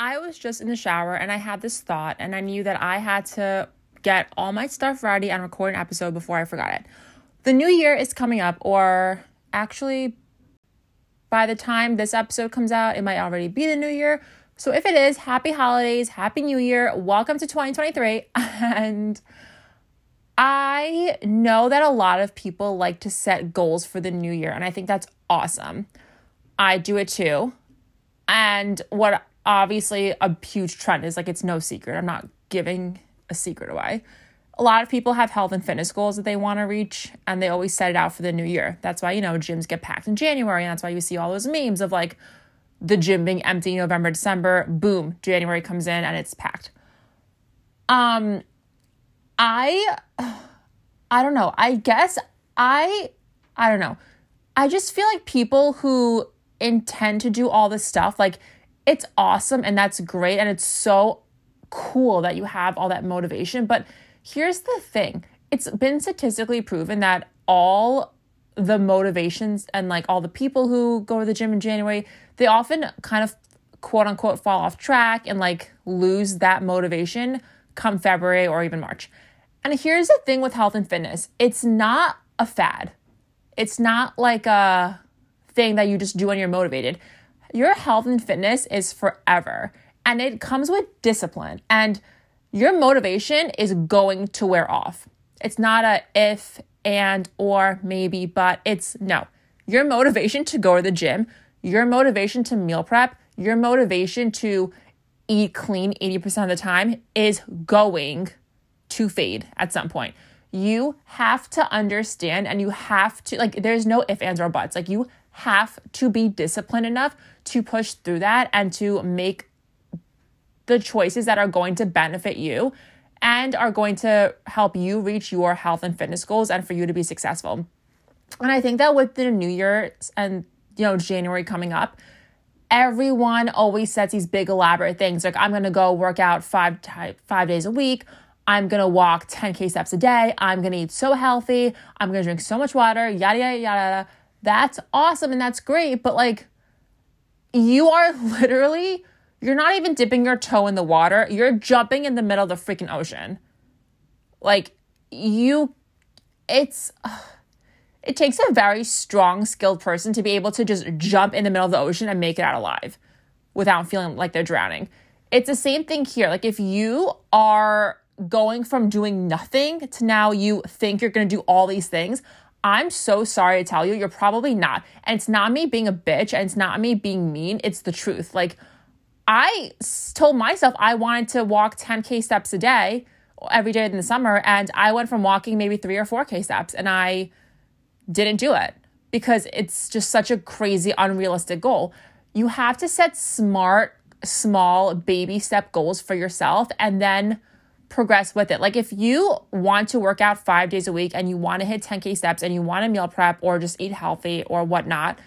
I was just in the shower and I had this thought, and I knew that I had to get all my stuff ready and record an episode before I forgot it. The new year is coming up, or actually, by the time this episode comes out, it might already be the new year. So if it is, happy holidays, happy new year, welcome to 2023. And I know that a lot of people like to set goals for the new year, and I think that's awesome. I do it too. And what obviously a huge trend is like it's no secret. I'm not giving a secret away. A lot of people have health and fitness goals that they want to reach and they always set it out for the new year. That's why, you know, gyms get packed in January. And that's why you see all those memes of like the gym being empty November, December, boom, January comes in and it's packed. Um I I don't know. I guess I I don't know. I just feel like people who intend to do all this stuff like it's awesome and that's great and it's so cool that you have all that motivation. But here's the thing it's been statistically proven that all the motivations and like all the people who go to the gym in January, they often kind of quote unquote fall off track and like lose that motivation come February or even March. And here's the thing with health and fitness it's not a fad, it's not like a thing that you just do when you're motivated your health and fitness is forever and it comes with discipline and your motivation is going to wear off. It's not a if and or maybe, but it's no. Your motivation to go to the gym, your motivation to meal prep, your motivation to eat clean 80% of the time is going to fade at some point. You have to understand and you have to, like, there's no if, ands, or buts. Like, you have to be disciplined enough to push through that and to make the choices that are going to benefit you and are going to help you reach your health and fitness goals and for you to be successful. And I think that with the new year and you know January coming up, everyone always sets these big elaborate things like I'm going to go work out 5 5 days a week. I'm going to walk 10k steps a day. I'm going to eat so healthy. I'm going to drink so much water, yada yada yada that's awesome and that's great. But like, you are literally, you're not even dipping your toe in the water. You're jumping in the middle of the freaking ocean. Like, you, it's, it takes a very strong, skilled person to be able to just jump in the middle of the ocean and make it out alive without feeling like they're drowning. It's the same thing here. Like, if you are going from doing nothing to now you think you're going to do all these things, I'm so sorry to tell you, you're probably not. And it's not me being a bitch and it's not me being mean. It's the truth. Like, I told myself I wanted to walk 10K steps a day every day in the summer. And I went from walking maybe three or 4K steps and I didn't do it because it's just such a crazy, unrealistic goal. You have to set smart, small, baby step goals for yourself and then progress with it. Like if you want to work out five days a week and you want to hit 10K steps and you want to meal prep or just eat healthy or whatnot,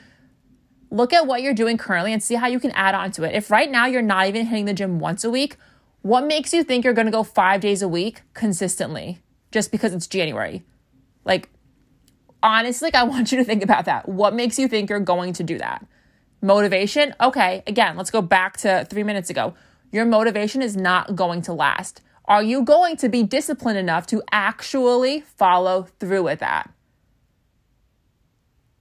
look at what you're doing currently and see how you can add on to it. If right now you're not even hitting the gym once a week, what makes you think you're going to go five days a week consistently just because it's January? Like, honestly, I want you to think about that. What makes you think you're going to do that? Motivation? Okay, again, let's go back to three minutes ago. Your motivation is not going to last. Are you going to be disciplined enough to actually follow through with that?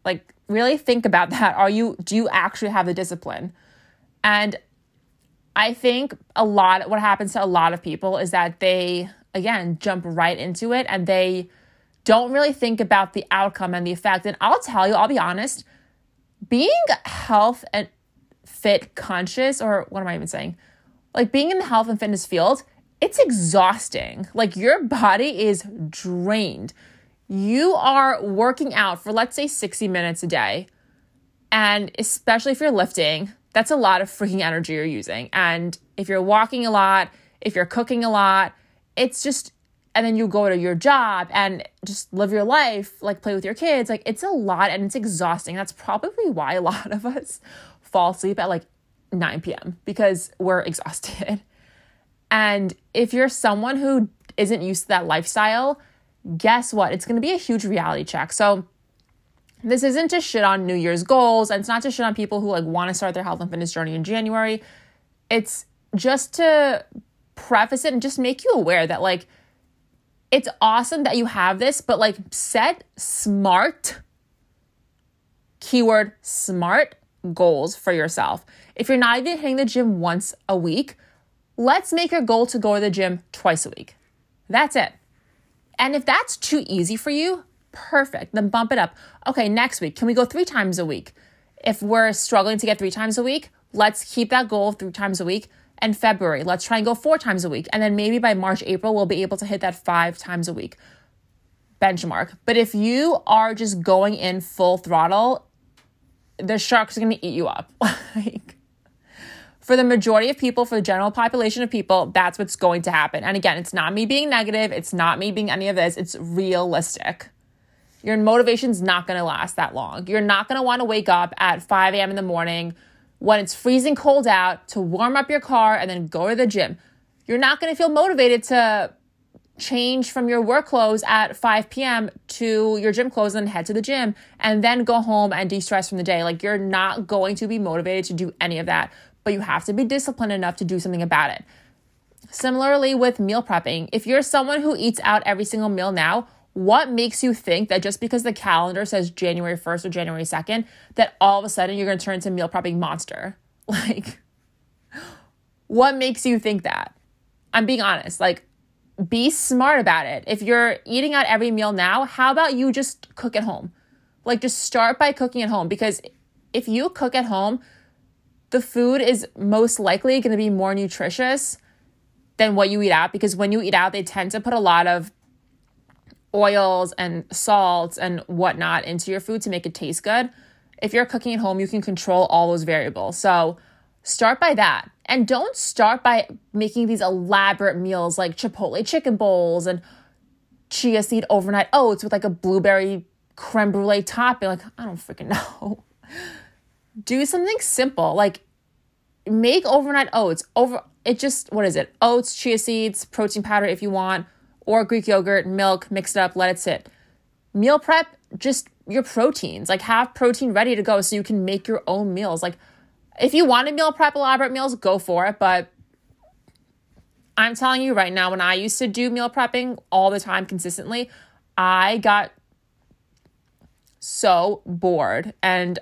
Like really think about that. Are you do you actually have the discipline? And I think a lot what happens to a lot of people is that they again jump right into it and they don't really think about the outcome and the effect. And I'll tell you, I'll be honest, being health and fit conscious or what am I even saying? Like being in the health and fitness field it's exhausting. Like your body is drained. You are working out for, let's say, 60 minutes a day. And especially if you're lifting, that's a lot of freaking energy you're using. And if you're walking a lot, if you're cooking a lot, it's just, and then you go to your job and just live your life, like play with your kids. Like it's a lot and it's exhausting. That's probably why a lot of us fall asleep at like 9 p.m. because we're exhausted. And if you're someone who isn't used to that lifestyle, guess what? It's going to be a huge reality check. So, this isn't to shit on New Year's goals, and it's not to shit on people who like want to start their health and fitness journey in January. It's just to preface it and just make you aware that like it's awesome that you have this, but like set smart keyword smart goals for yourself. If you're not even hitting the gym once a week, let's make a goal to go to the gym twice a week. That's it. And if that's too easy for you, perfect. Then bump it up. Okay, next week, can we go three times a week? If we're struggling to get three times a week, let's keep that goal three times a week. And February, let's try and go four times a week. And then maybe by March, April, we'll be able to hit that five times a week benchmark. But if you are just going in full throttle, the sharks are going to eat you up. like, for the majority of people, for the general population of people, that's what's going to happen. And again, it's not me being negative, it's not me being any of this, it's realistic. Your motivation's not gonna last that long. You're not gonna wanna wake up at 5 a.m. in the morning when it's freezing cold out to warm up your car and then go to the gym. You're not gonna feel motivated to change from your work clothes at 5 p.m. to your gym clothes and head to the gym and then go home and de stress from the day. Like, you're not going to be motivated to do any of that, but you have to be disciplined enough to do something about it. Similarly, with meal prepping, if you're someone who eats out every single meal now, what makes you think that just because the calendar says January 1st or January 2nd, that all of a sudden you're going to turn into a meal prepping monster? Like, what makes you think that? I'm being honest. Like, be smart about it. If you're eating out every meal now, how about you just cook at home? Like, just start by cooking at home because if you cook at home, the food is most likely going to be more nutritious than what you eat out because when you eat out, they tend to put a lot of oils and salts and whatnot into your food to make it taste good. If you're cooking at home, you can control all those variables. So, start by that. And don't start by making these elaborate meals like Chipotle chicken bowls and chia seed overnight oats with like a blueberry creme brulee topping. Like, I don't freaking know. Do something simple. Like, make overnight oats. Over it just what is it? Oats, chia seeds, protein powder if you want, or Greek yogurt, milk, mix it up, let it sit. Meal prep, just your proteins. Like have protein ready to go so you can make your own meals. Like if you want to meal prep elaborate meals, go for it. But I'm telling you right now, when I used to do meal prepping all the time consistently, I got so bored. And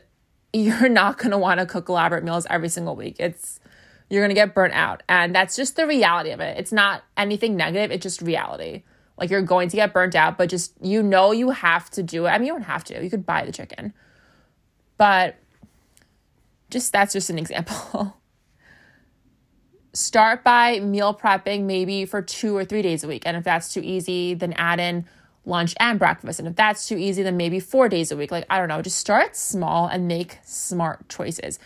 you're not going to want to cook elaborate meals every single week. It's, you're going to get burnt out. And that's just the reality of it. It's not anything negative, it's just reality. Like you're going to get burnt out, but just you know you have to do it. I mean, you don't have to, you could buy the chicken. But just that's just an example. Start by meal prepping maybe for two or three days a week. And if that's too easy, then add in lunch and breakfast. And if that's too easy, then maybe four days a week. Like, I don't know, just start small and make smart choices.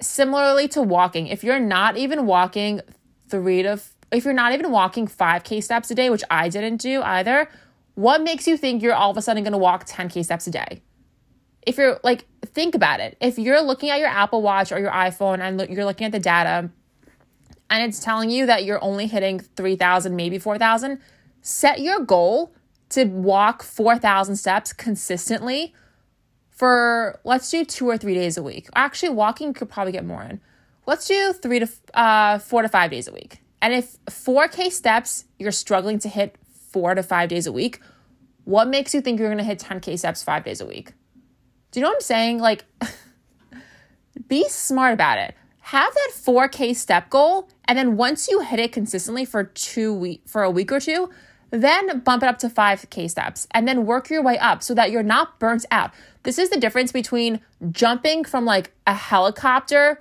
Similarly to walking, if you're not even walking three to, if you're not even walking 5K steps a day, which I didn't do either, what makes you think you're all of a sudden gonna walk 10K steps a day? if you're like, think about it. If you're looking at your Apple Watch or your iPhone and lo- you're looking at the data and it's telling you that you're only hitting 3,000, maybe 4,000, set your goal to walk 4,000 steps consistently for let's do two or three days a week. Actually, walking could probably get more in. Let's do three to uh, four to five days a week. And if 4K steps you're struggling to hit four to five days a week, what makes you think you're going to hit 10K steps five days a week? Do you know what I'm saying? Like, be smart about it. Have that 4K step goal, and then once you hit it consistently for two week for a week or two, then bump it up to 5K steps and then work your way up so that you're not burnt out. This is the difference between jumping from like a helicopter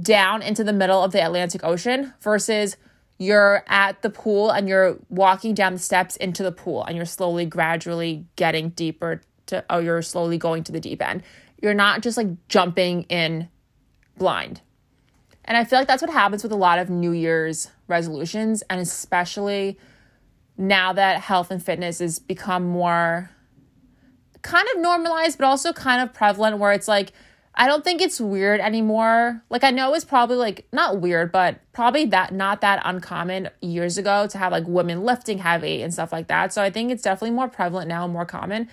down into the middle of the Atlantic Ocean versus you're at the pool and you're walking down the steps into the pool and you're slowly, gradually getting deeper to oh you're slowly going to the deep end. You're not just like jumping in blind. And I feel like that's what happens with a lot of New Year's resolutions and especially now that health and fitness has become more kind of normalized but also kind of prevalent where it's like I don't think it's weird anymore. Like I know it's probably like not weird, but probably that not that uncommon years ago to have like women lifting heavy and stuff like that. So I think it's definitely more prevalent now, more common.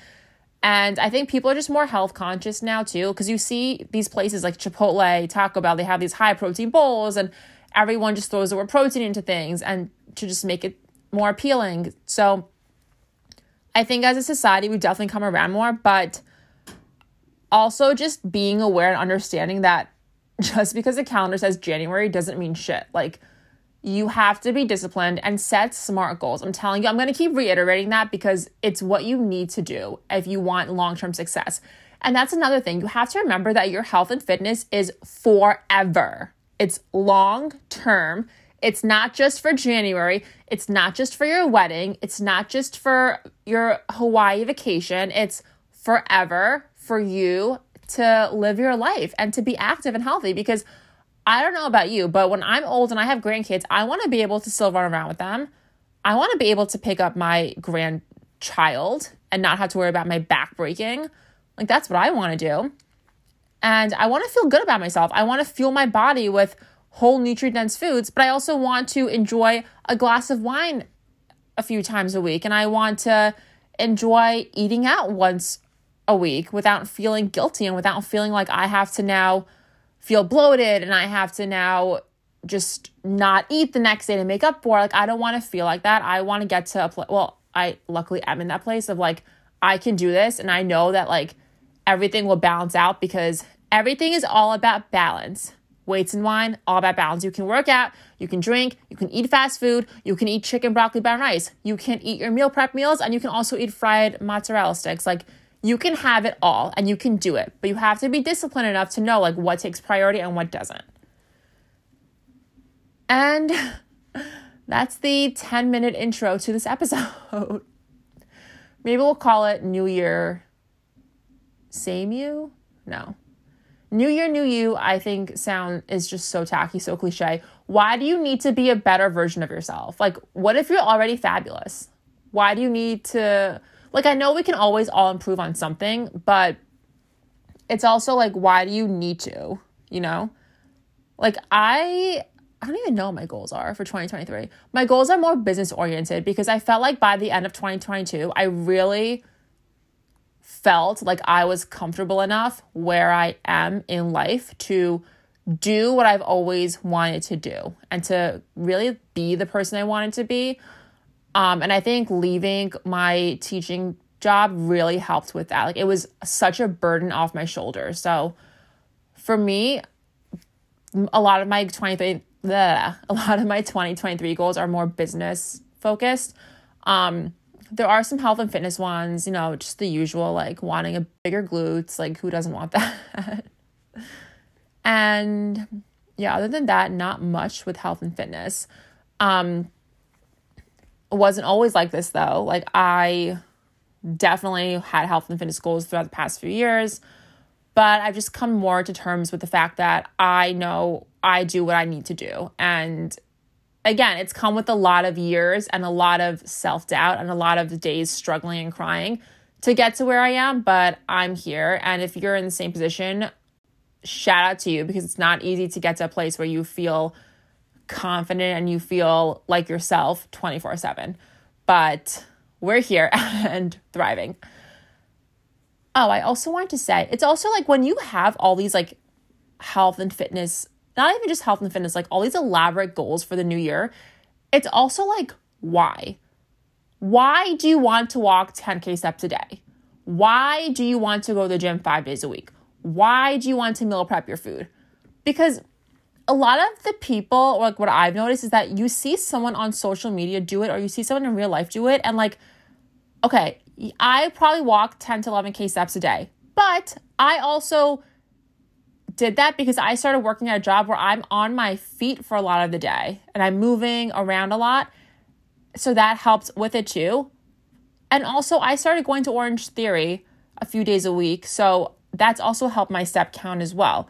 And I think people are just more health conscious now too, because you see these places like Chipotle, Taco Bell, they have these high protein bowls and everyone just throws the word protein into things and to just make it more appealing. So I think as a society, we've definitely come around more, but also just being aware and understanding that just because the calendar says January doesn't mean shit. Like, you have to be disciplined and set smart goals. I'm telling you, I'm going to keep reiterating that because it's what you need to do if you want long term success. And that's another thing. You have to remember that your health and fitness is forever, it's long term. It's not just for January. It's not just for your wedding. It's not just for your Hawaii vacation. It's forever for you to live your life and to be active and healthy because I don't know about you, but when I'm old and I have grandkids, I want to be able to still run around with them. I want to be able to pick up my grandchild and not have to worry about my back breaking. Like, that's what I want to do. And I want to feel good about myself. I want to fuel my body with whole nutrient dense foods, but I also want to enjoy a glass of wine a few times a week. And I want to enjoy eating out once a week without feeling guilty and without feeling like I have to now feel bloated and I have to now just not eat the next day to make up for. Like, I don't want to feel like that. I want to get to a place. Well, I luckily am in that place of like, I can do this. And I know that like everything will balance out because everything is all about balance. Weights and wine, all about balance. You can work out, you can drink, you can eat fast food, you can eat chicken, broccoli, brown rice. You can eat your meal prep meals, and you can also eat fried mozzarella sticks. Like, you can have it all and you can do it, but you have to be disciplined enough to know like what takes priority and what doesn't. And that's the 10 minute intro to this episode. Maybe we'll call it New Year, same you? No. New Year, New You, I think sound is just so tacky, so cliche. Why do you need to be a better version of yourself? Like, what if you're already fabulous? Why do you need to like I know we can always all improve on something, but it's also like why do you need to, you know? Like I I don't even know what my goals are for 2023. My goals are more business oriented because I felt like by the end of 2022, I really felt like I was comfortable enough where I am in life to do what I've always wanted to do and to really be the person I wanted to be um, and I think leaving my teaching job really helped with that. Like it was such a burden off my shoulders. So for me, a lot of my 23 bleh, a lot of my 2023 goals are more business focused. Um, there are some health and fitness ones, you know, just the usual like wanting a bigger glutes, like who doesn't want that? and yeah, other than that, not much with health and fitness. Um, wasn't always like this though. Like I definitely had health and fitness goals throughout the past few years, but I've just come more to terms with the fact that I know I do what I need to do. And again, it's come with a lot of years and a lot of self-doubt and a lot of days struggling and crying to get to where I am, but I'm here and if you're in the same position, shout out to you because it's not easy to get to a place where you feel confident and you feel like yourself 24 7. But we're here and thriving. Oh, I also want to say it's also like when you have all these like health and fitness, not even just health and fitness, like all these elaborate goals for the new year, it's also like, why? Why do you want to walk 10K steps a day? Why do you want to go to the gym five days a week? Why do you want to meal prep your food? Because a lot of the people, like what I've noticed is that you see someone on social media do it or you see someone in real life do it, and like, okay, I probably walk 10 to 11K steps a day, but I also did that because I started working at a job where I'm on my feet for a lot of the day and I'm moving around a lot. So that helps with it too. And also, I started going to Orange Theory a few days a week. So that's also helped my step count as well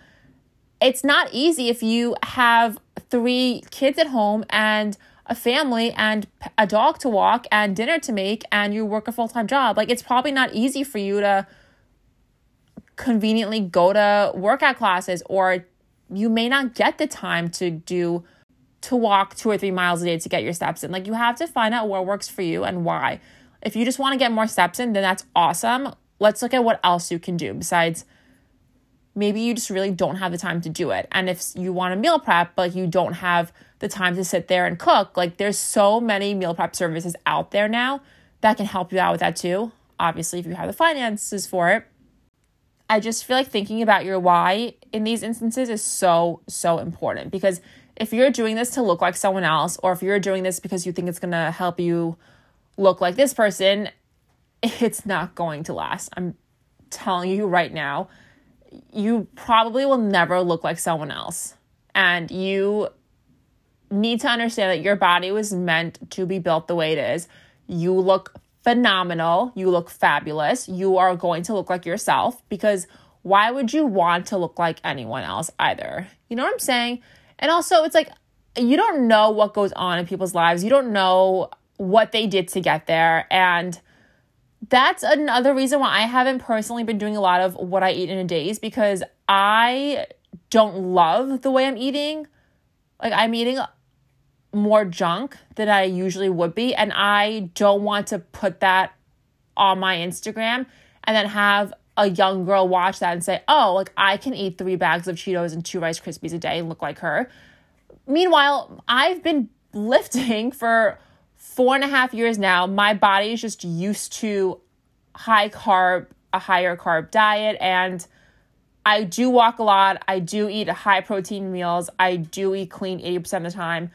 it's not easy if you have three kids at home and a family and a dog to walk and dinner to make and you work a full-time job like it's probably not easy for you to conveniently go to workout classes or you may not get the time to do to walk two or three miles a day to get your steps in like you have to find out what works for you and why if you just want to get more steps in then that's awesome let's look at what else you can do besides maybe you just really don't have the time to do it. And if you want to meal prep, but you don't have the time to sit there and cook, like there's so many meal prep services out there now that can help you out with that too. Obviously, if you have the finances for it. I just feel like thinking about your why in these instances is so, so important because if you're doing this to look like someone else, or if you're doing this because you think it's gonna help you look like this person, it's not going to last. I'm telling you right now, you probably will never look like someone else. And you need to understand that your body was meant to be built the way it is. You look phenomenal. You look fabulous. You are going to look like yourself because why would you want to look like anyone else either? You know what I'm saying? And also, it's like you don't know what goes on in people's lives. You don't know what they did to get there. And that's another reason why I haven't personally been doing a lot of what I eat in a day is because I don't love the way I'm eating. Like, I'm eating more junk than I usually would be. And I don't want to put that on my Instagram and then have a young girl watch that and say, oh, like I can eat three bags of Cheetos and two Rice Krispies a day and look like her. Meanwhile, I've been lifting for four and a half years now. My body is just used to high carb, a higher carb diet. And I do walk a lot. I do eat high protein meals. I do eat clean 80% of the time.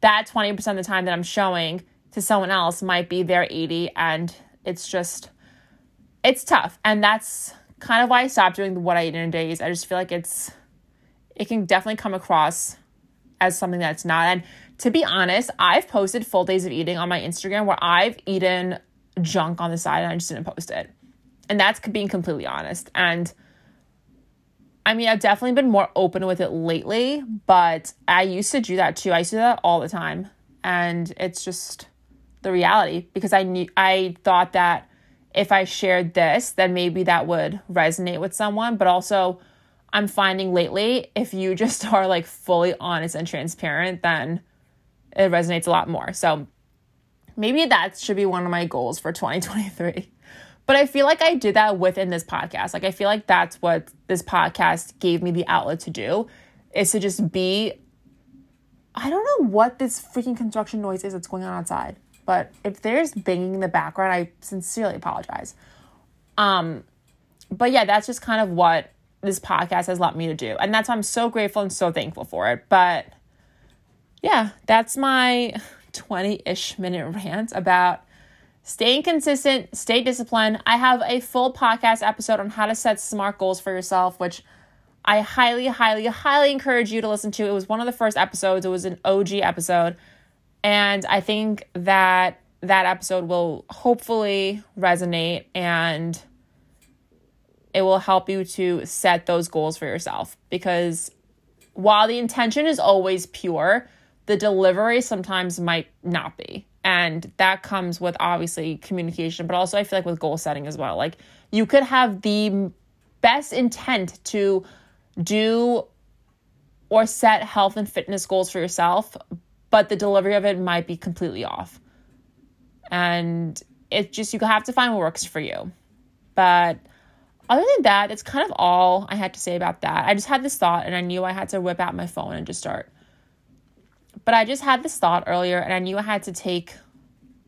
That 20% of the time that I'm showing to someone else might be their 80. And it's just it's tough. And that's kind of why I stopped doing what I eat in a days. I just feel like it's it can definitely come across as something that's not. And to be honest, I've posted full days of eating on my Instagram where I've eaten junk on the side and I just didn't post it. And that's being completely honest. And I mean, I've definitely been more open with it lately, but I used to do that too. I used to do that all the time. And it's just the reality because I knew I thought that if I shared this, then maybe that would resonate with someone. But also, I'm finding lately, if you just are like fully honest and transparent, then it resonates a lot more. So maybe that should be one of my goals for 2023. But I feel like I did that within this podcast. Like, I feel like that's what this podcast gave me the outlet to do is to just be. I don't know what this freaking construction noise is that's going on outside. But if there's banging in the background, I sincerely apologize. Um, but yeah, that's just kind of what this podcast has allowed me to do. And that's why I'm so grateful and so thankful for it. But yeah, that's my 20 ish minute rant about staying consistent, stay disciplined. I have a full podcast episode on how to set smart goals for yourself, which I highly, highly, highly encourage you to listen to. It was one of the first episodes, it was an OG episode. And I think that that episode will hopefully resonate and it will help you to set those goals for yourself because while the intention is always pure, the delivery sometimes might not be. And that comes with obviously communication, but also I feel like with goal setting as well. Like you could have the best intent to do or set health and fitness goals for yourself, but the delivery of it might be completely off. And it's just, you have to find what works for you. But other than that, it's kind of all I had to say about that. I just had this thought and I knew I had to whip out my phone and just start. But I just had this thought earlier and I knew I had to take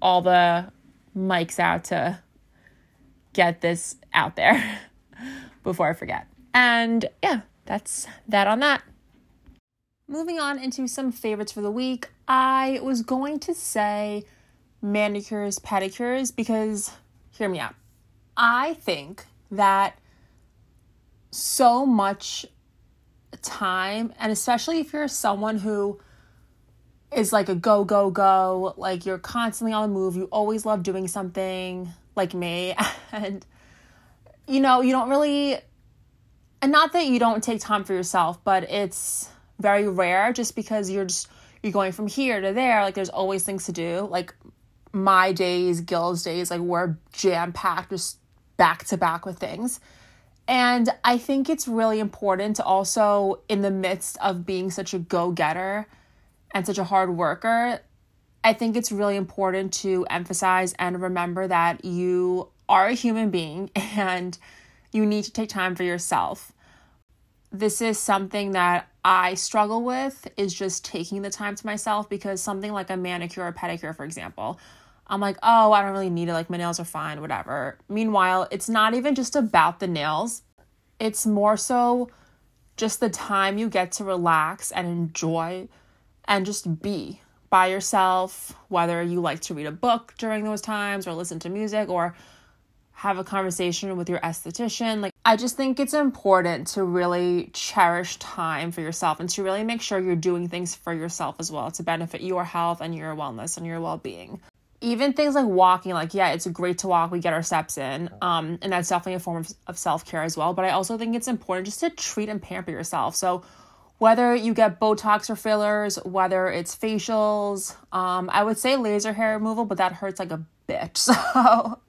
all the mics out to get this out there before I forget. And yeah, that's that on that. Moving on into some favorites for the week, I was going to say manicures, pedicures, because hear me out. I think that so much time, and especially if you're someone who is like a go, go, go, like you're constantly on the move, you always love doing something like me, and you know, you don't really, and not that you don't take time for yourself, but it's, very rare just because you're just you're going from here to there like there's always things to do like my days gil's days like we're jam packed just back to back with things. And i think it's really important to also in the midst of being such a go-getter and such a hard worker i think it's really important to emphasize and remember that you are a human being and you need to take time for yourself this is something that I struggle with is just taking the time to myself because something like a manicure or pedicure, for example, I'm like, oh, I don't really need it. Like, my nails are fine, whatever. Meanwhile, it's not even just about the nails, it's more so just the time you get to relax and enjoy and just be by yourself, whether you like to read a book during those times or listen to music or have a conversation with your esthetician. Like, I just think it's important to really cherish time for yourself and to really make sure you're doing things for yourself as well to benefit your health and your wellness and your well being. Even things like walking, like, yeah, it's great to walk, we get our steps in. Um, and that's definitely a form of, of self care as well. But I also think it's important just to treat and pamper yourself. So, whether you get Botox or fillers, whether it's facials, um, I would say laser hair removal, but that hurts like a bitch. So,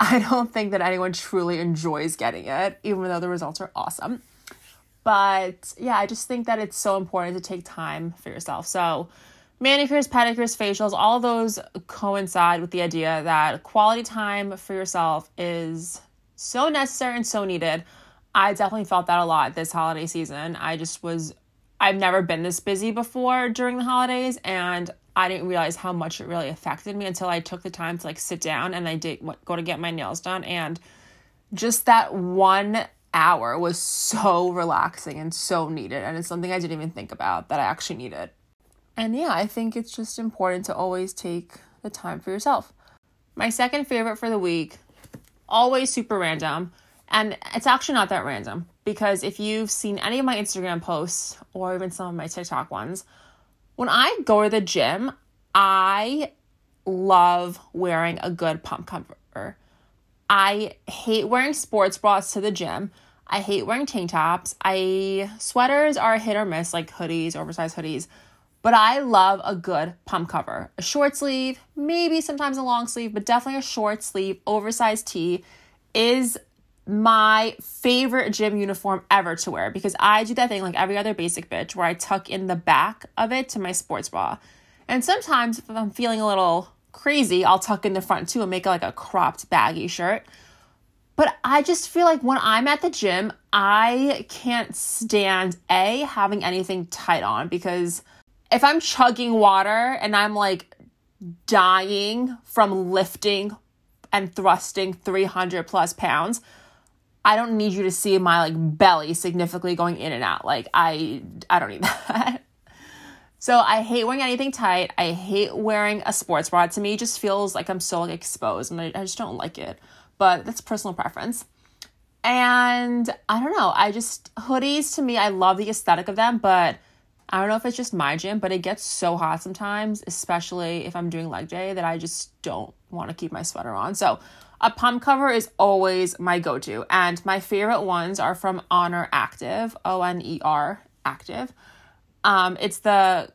I don't think that anyone truly enjoys getting it, even though the results are awesome. But yeah, I just think that it's so important to take time for yourself. So, manicures, pedicures, facials, all those coincide with the idea that quality time for yourself is so necessary and so needed. I definitely felt that a lot this holiday season. I just was, I've never been this busy before during the holidays, and I didn't realize how much it really affected me until I took the time to like sit down and I did go to get my nails done and just that one hour was so relaxing and so needed and it's something I didn't even think about that I actually needed. And yeah, I think it's just important to always take the time for yourself. My second favorite for the week, always super random, and it's actually not that random because if you've seen any of my Instagram posts or even some of my TikTok ones, when I go to the gym, I love wearing a good pump cover. I hate wearing sports bras to the gym. I hate wearing tank tops. I sweaters are hit or miss, like hoodies, oversized hoodies. But I love a good pump cover. A short sleeve, maybe sometimes a long sleeve, but definitely a short sleeve, oversized tee is my favorite gym uniform ever to wear because I do that thing like every other basic bitch where I tuck in the back of it to my sports bra. And sometimes if I'm feeling a little crazy, I'll tuck in the front too and make like a cropped baggy shirt. But I just feel like when I'm at the gym, I can't stand A, having anything tight on because if I'm chugging water and I'm like dying from lifting and thrusting 300 plus pounds, I don't need you to see my like belly significantly going in and out. Like I I don't need that. so I hate wearing anything tight. I hate wearing a sports bra. To me, just feels like I'm so like exposed, and I, I just don't like it. But that's personal preference. And I don't know. I just hoodies to me, I love the aesthetic of them, but I don't know if it's just my gym, but it gets so hot sometimes, especially if I'm doing leg day, that I just don't want to keep my sweater on. So a pump cover is always my go to, and my favorite ones are from Oner Active, O N E R Active. Um, it's the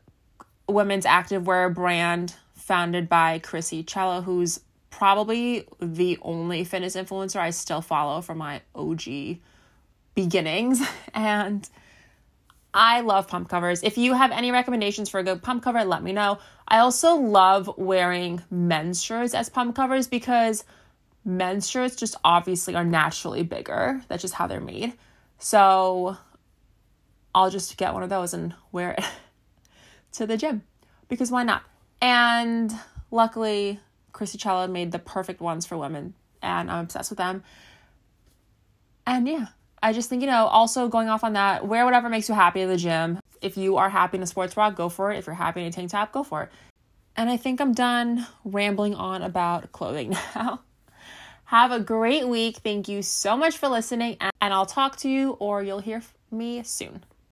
women's activewear brand founded by Krissy Cela, who's probably the only fitness influencer I still follow from my OG beginnings. And I love pump covers. If you have any recommendations for a good pump cover, let me know. I also love wearing men's shirts as pump covers because men's shirts just obviously are naturally bigger. That's just how they're made. So I'll just get one of those and wear it to the gym because why not? And luckily, Krissy Cela made the perfect ones for women, and I'm obsessed with them. And yeah, I just think, you know, also going off on that, wear whatever makes you happy at the gym. If you are happy in a sports bra, go for it. If you're happy in a tank top, go for it. And I think I'm done rambling on about clothing now. Have a great week. Thank you so much for listening, and I'll talk to you or you'll hear me soon.